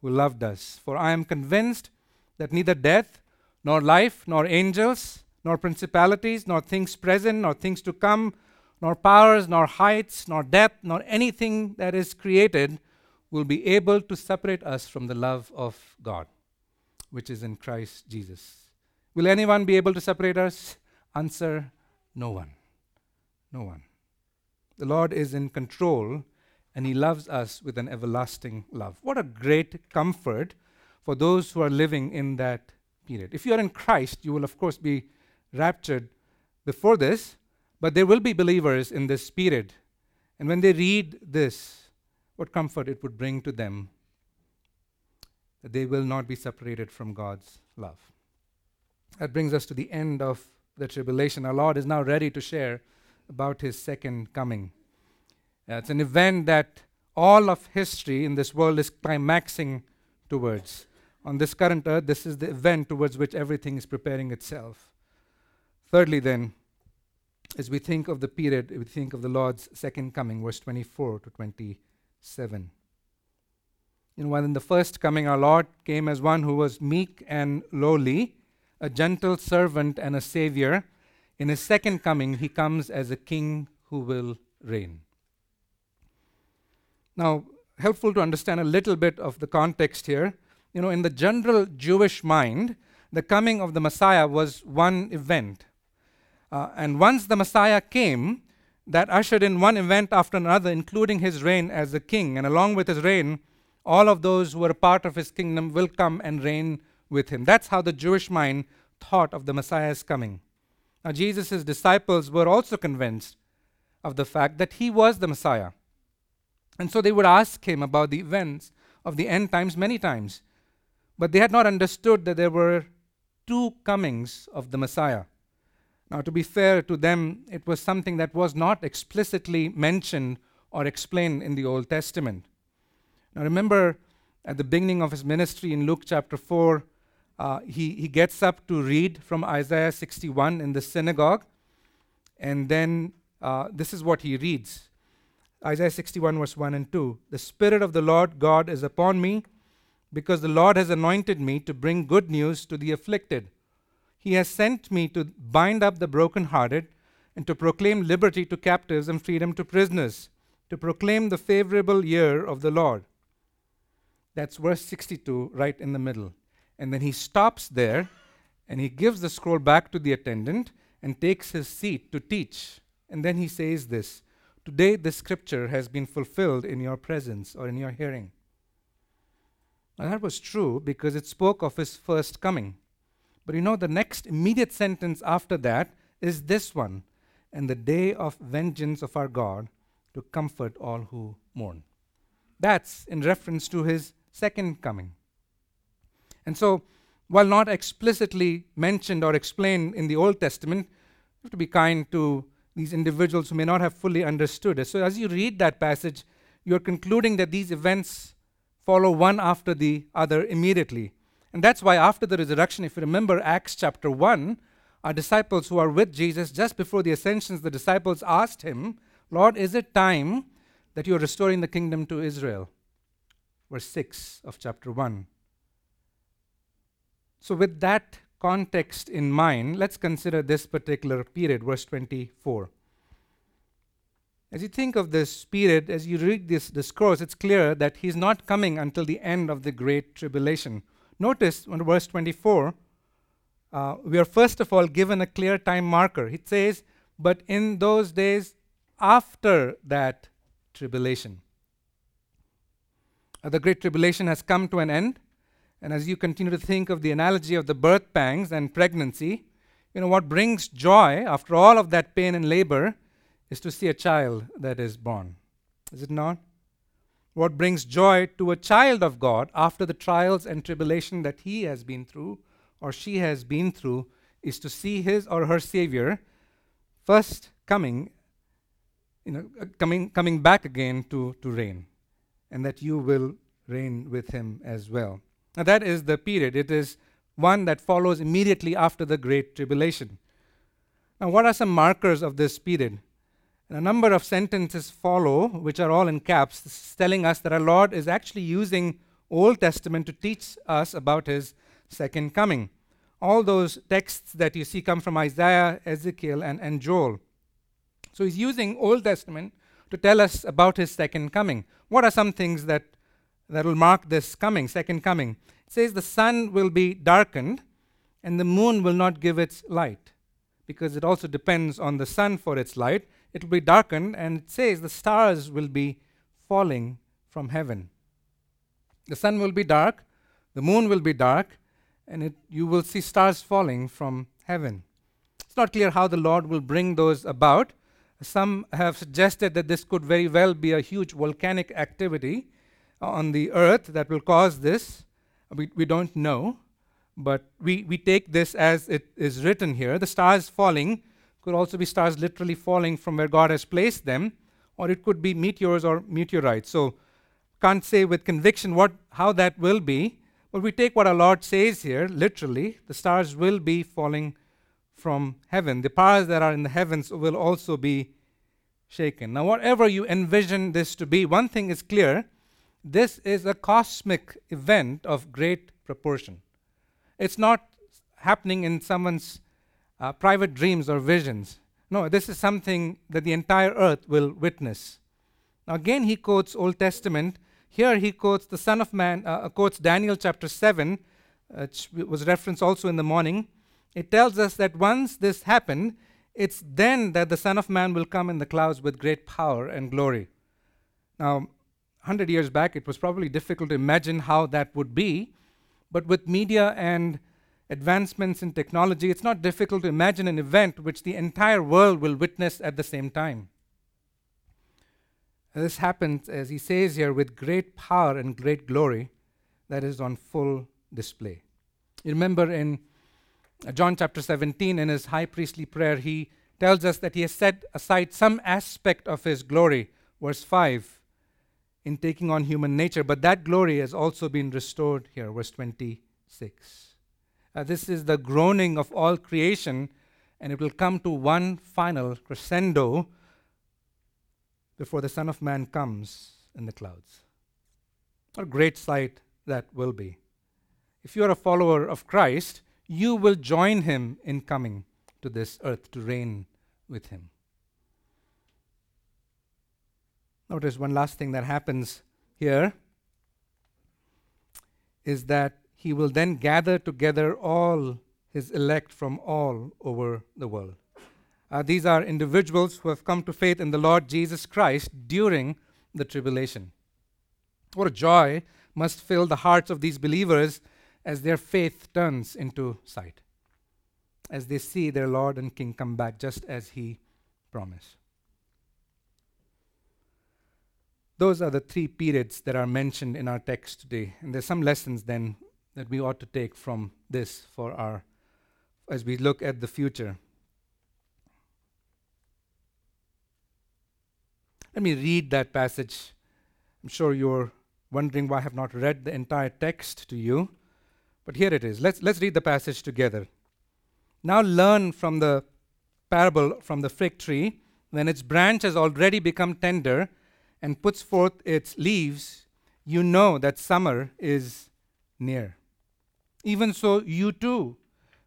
who loved us. For I am convinced that neither death, nor life, nor angels, nor principalities, nor things present, nor things to come, nor powers, nor heights, nor depth, nor anything that is created will be able to separate us from the love of God, which is in Christ Jesus. Will anyone be able to separate us? Answer no one. No one. The Lord is in control and He loves us with an everlasting love. What a great comfort for those who are living in that period. If you are in Christ, you will, of course, be raptured before this, but there will be believers in this period. And when they read this, what comfort it would bring to them that they will not be separated from God's love. That brings us to the end of the tribulation. Our Lord is now ready to share about his second coming. Uh, it's an event that all of history in this world is climaxing towards. On this current earth, this is the event towards which everything is preparing itself. Thirdly, then, as we think of the period, we think of the Lord's second coming, verse 24 to 27. You know, while in the first coming, our Lord came as one who was meek and lowly, a gentle servant and a savior. In his second coming, he comes as a king who will reign. Now, helpful to understand a little bit of the context here. You know, in the general Jewish mind, the coming of the Messiah was one event. Uh, and once the Messiah came, that ushered in one event after another, including his reign as a king. And along with his reign, all of those who a part of his kingdom will come and reign with him. That's how the Jewish mind thought of the Messiah's coming. Now, Jesus' disciples were also convinced of the fact that he was the Messiah. And so they would ask him about the events of the end times many times. But they had not understood that there were two comings of the Messiah. Now, to be fair to them, it was something that was not explicitly mentioned or explained in the Old Testament. Now, remember at the beginning of his ministry in Luke chapter 4, uh, he, he gets up to read from Isaiah 61 in the synagogue, and then uh, this is what he reads Isaiah 61, verse 1 and 2. The Spirit of the Lord God is upon me, because the Lord has anointed me to bring good news to the afflicted. He has sent me to bind up the brokenhearted and to proclaim liberty to captives and freedom to prisoners, to proclaim the favorable year of the Lord. That's verse 62, right in the middle. And then he stops there and he gives the scroll back to the attendant and takes his seat to teach. And then he says this Today, the scripture has been fulfilled in your presence or in your hearing. Now, that was true because it spoke of his first coming. But you know, the next immediate sentence after that is this one and the day of vengeance of our God to comfort all who mourn. That's in reference to his second coming. And so, while not explicitly mentioned or explained in the Old Testament, you have to be kind to these individuals who may not have fully understood it. So, as you read that passage, you're concluding that these events follow one after the other immediately. And that's why, after the resurrection, if you remember Acts chapter 1, our disciples who are with Jesus just before the ascensions, the disciples asked him, Lord, is it time that you're restoring the kingdom to Israel? Verse 6 of chapter 1. So, with that context in mind, let's consider this particular period, verse 24. As you think of this period, as you read this discourse, it's clear that he's not coming until the end of the Great Tribulation. Notice on verse 24, uh, we are first of all given a clear time marker. It says, But in those days after that tribulation. Uh, the Great Tribulation has come to an end. And as you continue to think of the analogy of the birth pangs and pregnancy, you know, what brings joy after all of that pain and labor is to see a child that is born. Is it not? What brings joy to a child of God after the trials and tribulation that he has been through or she has been through is to see his or her Savior first coming, you know, uh, coming, coming back again to, to reign, and that you will reign with him as well. Now, that is the period. It is one that follows immediately after the Great Tribulation. Now, what are some markers of this period? And a number of sentences follow, which are all in caps, telling us that our Lord is actually using Old Testament to teach us about his second coming. All those texts that you see come from Isaiah, Ezekiel, and, and Joel. So he's using Old Testament to tell us about his second coming. What are some things that, that will mark this coming, second coming? It says the sun will be darkened and the moon will not give its light because it also depends on the sun for its light. It will be darkened and it says the stars will be falling from heaven. The sun will be dark, the moon will be dark, and it, you will see stars falling from heaven. It's not clear how the Lord will bring those about. Some have suggested that this could very well be a huge volcanic activity on the earth that will cause this. We, we don't know, but we, we take this as it is written here. The stars falling could also be stars literally falling from where God has placed them, or it could be meteors or meteorites. So, can't say with conviction what, how that will be, but we take what our Lord says here literally the stars will be falling from heaven. The powers that are in the heavens will also be shaken. Now, whatever you envision this to be, one thing is clear this is a cosmic event of great proportion. It's not happening in someone's uh, private dreams or visions. No, this is something that the entire earth will witness. Now, again, he quotes Old Testament. Here he quotes the Son of Man, uh, quotes Daniel chapter 7, which was referenced also in the morning it tells us that once this happened, it's then that the Son of Man will come in the clouds with great power and glory. Now, 100 years back, it was probably difficult to imagine how that would be, but with media and advancements in technology, it's not difficult to imagine an event which the entire world will witness at the same time. This happens, as he says here, with great power and great glory that is on full display. You remember in John chapter 17, in his high priestly prayer, he tells us that he has set aside some aspect of his glory, verse 5, in taking on human nature, but that glory has also been restored here, verse 26. Uh, this is the groaning of all creation, and it will come to one final crescendo before the Son of Man comes in the clouds. What a great sight that will be. If you are a follower of Christ, you will join him in coming to this earth to reign with him. Notice one last thing that happens here is that he will then gather together all his elect from all over the world. Uh, these are individuals who have come to faith in the Lord Jesus Christ during the tribulation. What a joy must fill the hearts of these believers as their faith turns into sight, as they see their Lord and King come back just as He promised. Those are the three periods that are mentioned in our text today. And there's some lessons then that we ought to take from this for our as we look at the future. Let me read that passage. I'm sure you're wondering why I have not read the entire text to you. But here it is. Let's, let's read the passage together. Now learn from the parable from the fig tree. When its branch has already become tender and puts forth its leaves, you know that summer is near. Even so, you too,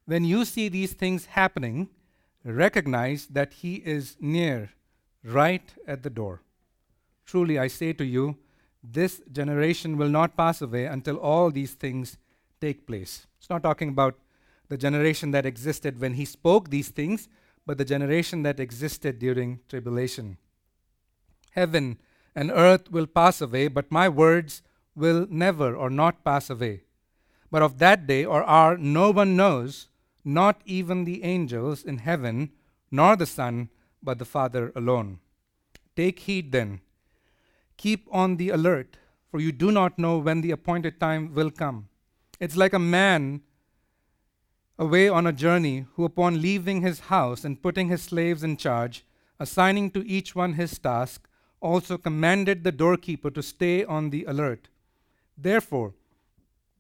when you see these things happening, recognize that He is near, right at the door. Truly, I say to you, this generation will not pass away until all these things take place. It's not talking about the generation that existed when he spoke these things, but the generation that existed during tribulation. Heaven and earth will pass away, but my words will never or not pass away. But of that day or hour no one knows, not even the angels in heaven, nor the Son, but the Father alone. Take heed then. Keep on the alert, for you do not know when the appointed time will come. It's like a man away on a journey who, upon leaving his house and putting his slaves in charge, assigning to each one his task, also commanded the doorkeeper to stay on the alert. Therefore,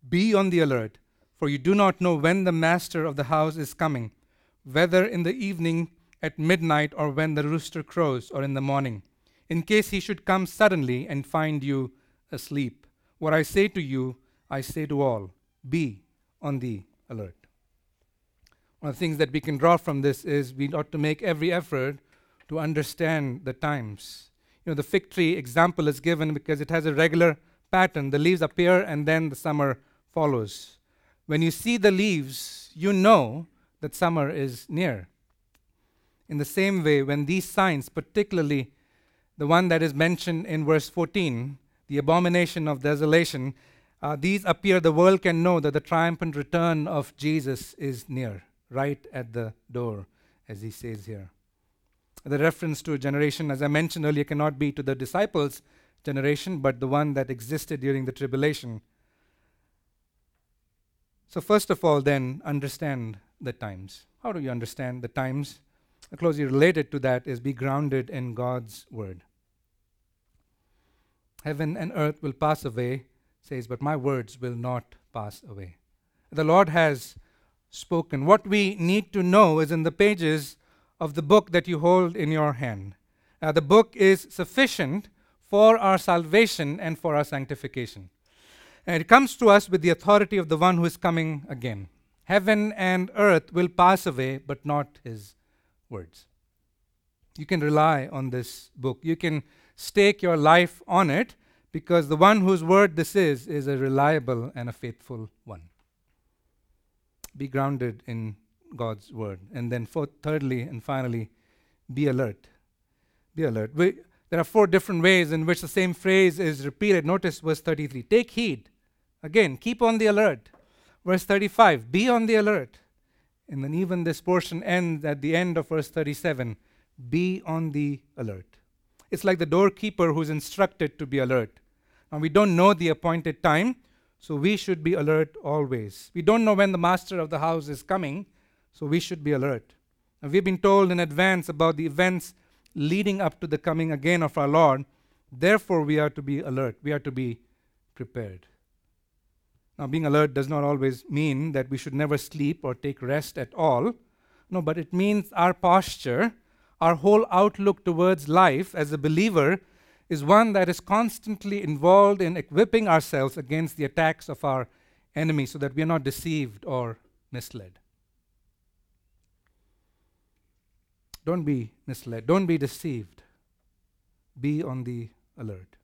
be on the alert, for you do not know when the master of the house is coming, whether in the evening, at midnight, or when the rooster crows, or in the morning, in case he should come suddenly and find you asleep. What I say to you, I say to all be on the alert. One of the things that we can draw from this is we ought to make every effort to understand the times. You know, the fig tree example is given because it has a regular pattern. The leaves appear and then the summer follows. When you see the leaves, you know that summer is near. In the same way, when these signs, particularly the one that is mentioned in verse 14, the abomination of desolation, uh, these appear, the world can know that the triumphant return of Jesus is near, right at the door, as he says here. The reference to a generation, as I mentioned earlier, cannot be to the disciples' generation, but the one that existed during the tribulation. So, first of all, then, understand the times. How do you understand the times? Closely related to that is be grounded in God's word. Heaven and earth will pass away, says, but my words will not pass away. The Lord has spoken. What we need to know is in the pages of the book that you hold in your hand. Uh, the book is sufficient for our salvation and for our sanctification. And it comes to us with the authority of the one who is coming again. Heaven and earth will pass away, but not his words. You can rely on this book. You can stake your life on it because the one whose word this is is a reliable and a faithful one. Be grounded in God's word. And then, thirdly and finally, be alert. Be alert. We, there are four different ways in which the same phrase is repeated. Notice verse 33 Take heed. Again, keep on the alert. Verse 35 Be on the alert. And then, even this portion ends at the end of verse 37 Be on the alert. It's like the doorkeeper who's instructed to be alert. Now, we don't know the appointed time, so we should be alert always. We don't know when the master of the house is coming, so we should be alert. Now, we've been told in advance about the events leading up to the coming again of our Lord. Therefore, we are to be alert. We are to be prepared. Now, being alert does not always mean that we should never sleep or take rest at all. No, but it means our posture, our whole outlook towards life as a believer is one that is constantly involved in equipping ourselves against the attacks of our enemy so that we are not deceived or misled. Don't be misled. Don't be deceived. Be on the alert.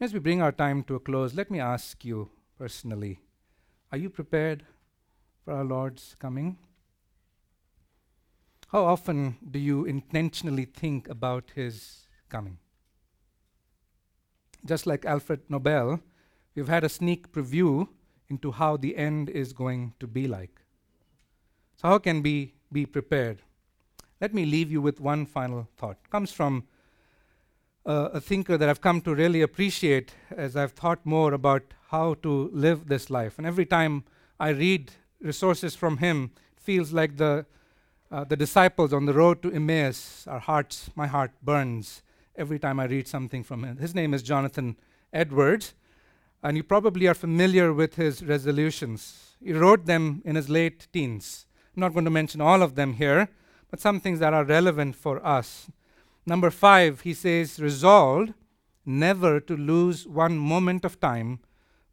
As we bring our time to a close, let me ask you personally are you prepared for our Lord's coming? How often do you intentionally think about his coming? Just like Alfred Nobel, we've had a sneak preview into how the end is going to be like. So, how can we be prepared? Let me leave you with one final thought. It comes from uh, a thinker that I've come to really appreciate as I've thought more about how to live this life. And every time I read resources from him, it feels like the uh, the disciples on the road to Emmaus, our hearts, my heart burns every time I read something from him. His name is Jonathan Edwards, and you probably are familiar with his resolutions. He wrote them in his late teens. I'm not going to mention all of them here, but some things that are relevant for us. Number five, he says, resolved never to lose one moment of time,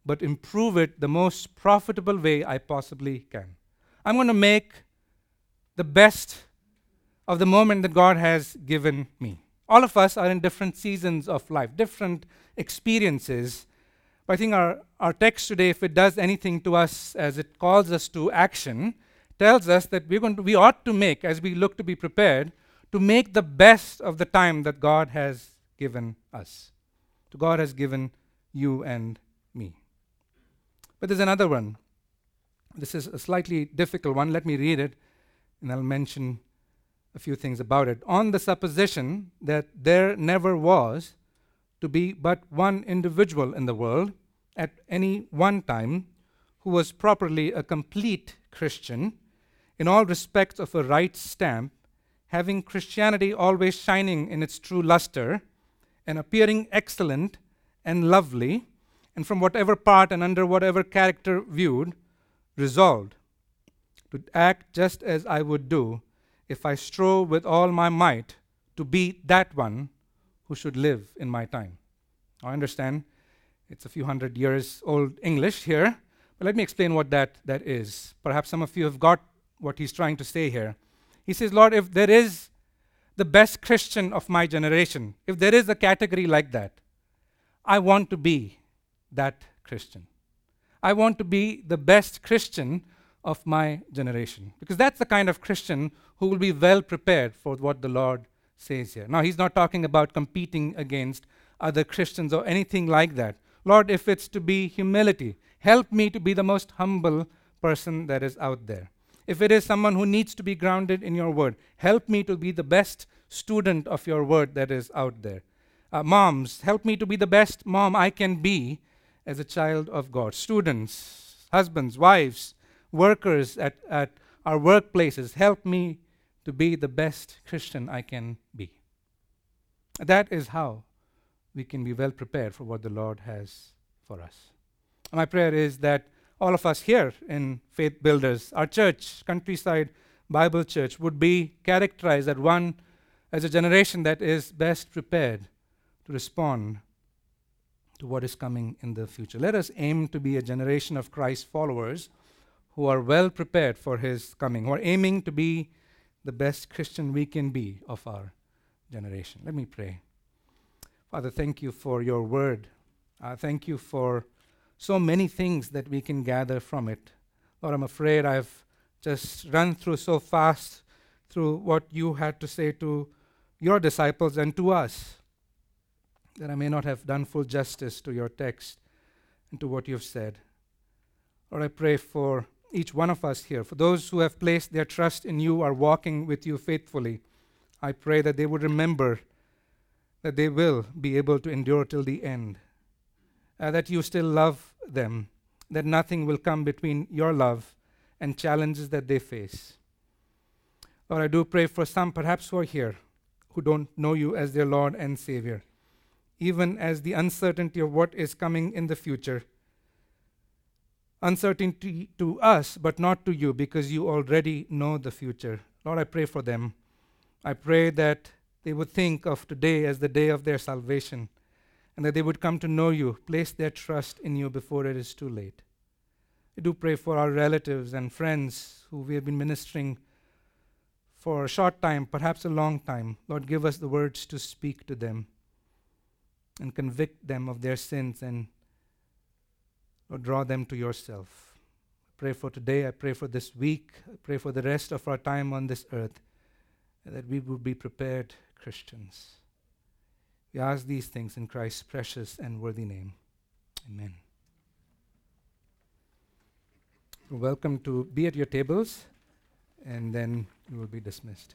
but improve it the most profitable way I possibly can. I'm going to make the best of the moment that God has given me. All of us are in different seasons of life, different experiences. But I think our, our text today, if it does anything to us as it calls us to action, tells us that we're going to, we ought to make, as we look to be prepared, to make the best of the time that God has given us. To God has given you and me. But there's another one. This is a slightly difficult one. Let me read it, and I'll mention a few things about it. On the supposition that there never was to be but one individual in the world at any one time who was properly a complete Christian in all respects of a right stamp, having Christianity always shining in its true luster and appearing excellent and lovely, and from whatever part and under whatever character viewed, resolved to act just as I would do if I strove with all my might to be that one who should live in my time. I understand it's a few hundred years old English here, but let me explain what that, that is. Perhaps some of you have got what he's trying to say here. He says, Lord, if there is the best Christian of my generation, if there is a category like that, I want to be that Christian. I want to be the best Christian of my generation. Because that's the kind of Christian who will be well prepared for what the Lord says here. Now, he's not talking about competing against other Christians or anything like that. Lord, if it's to be humility, help me to be the most humble person that is out there. If it is someone who needs to be grounded in your word, help me to be the best student of your word that is out there. Uh, moms, help me to be the best mom I can be as a child of God. Students, husbands, wives, workers at, at our workplaces, help me to be the best Christian I can be. That is how we can be well prepared for what the Lord has for us. My prayer is that all of us here in Faith Builders, our church, Countryside Bible Church, would be characterized as one as a generation that is best prepared to respond to what is coming in the future. Let us aim to be a generation of Christ followers who are well prepared for his coming, who are aiming to be the best Christian we can be of our generation. Let me pray. Father, thank you for your word. Uh, thank you for so many things that we can gather from it. Lord, I'm afraid I've just run through so fast through what you had to say to your disciples and to us that I may not have done full justice to your text and to what you've said. Lord, I pray for each one of us here, for those who have placed their trust in you, are walking with you faithfully. I pray that they would remember that they will be able to endure till the end, uh, that you still love them, that nothing will come between your love and challenges that they face. Lord, I do pray for some perhaps who are here who don't know you as their Lord and Savior, even as the uncertainty of what is coming in the future. Uncertainty to us, but not to you, because you already know the future. Lord, I pray for them. I pray that they would think of today as the day of their salvation and that they would come to know you, place their trust in you before it is too late. I do pray for our relatives and friends who we have been ministering for a short time, perhaps a long time. Lord, give us the words to speak to them and convict them of their sins and Lord, draw them to yourself. I pray for today. I pray for this week. I pray for the rest of our time on this earth that we would be prepared Christians. We ask these things in Christ's precious and worthy name. Amen. Welcome to be at your tables, and then you will be dismissed.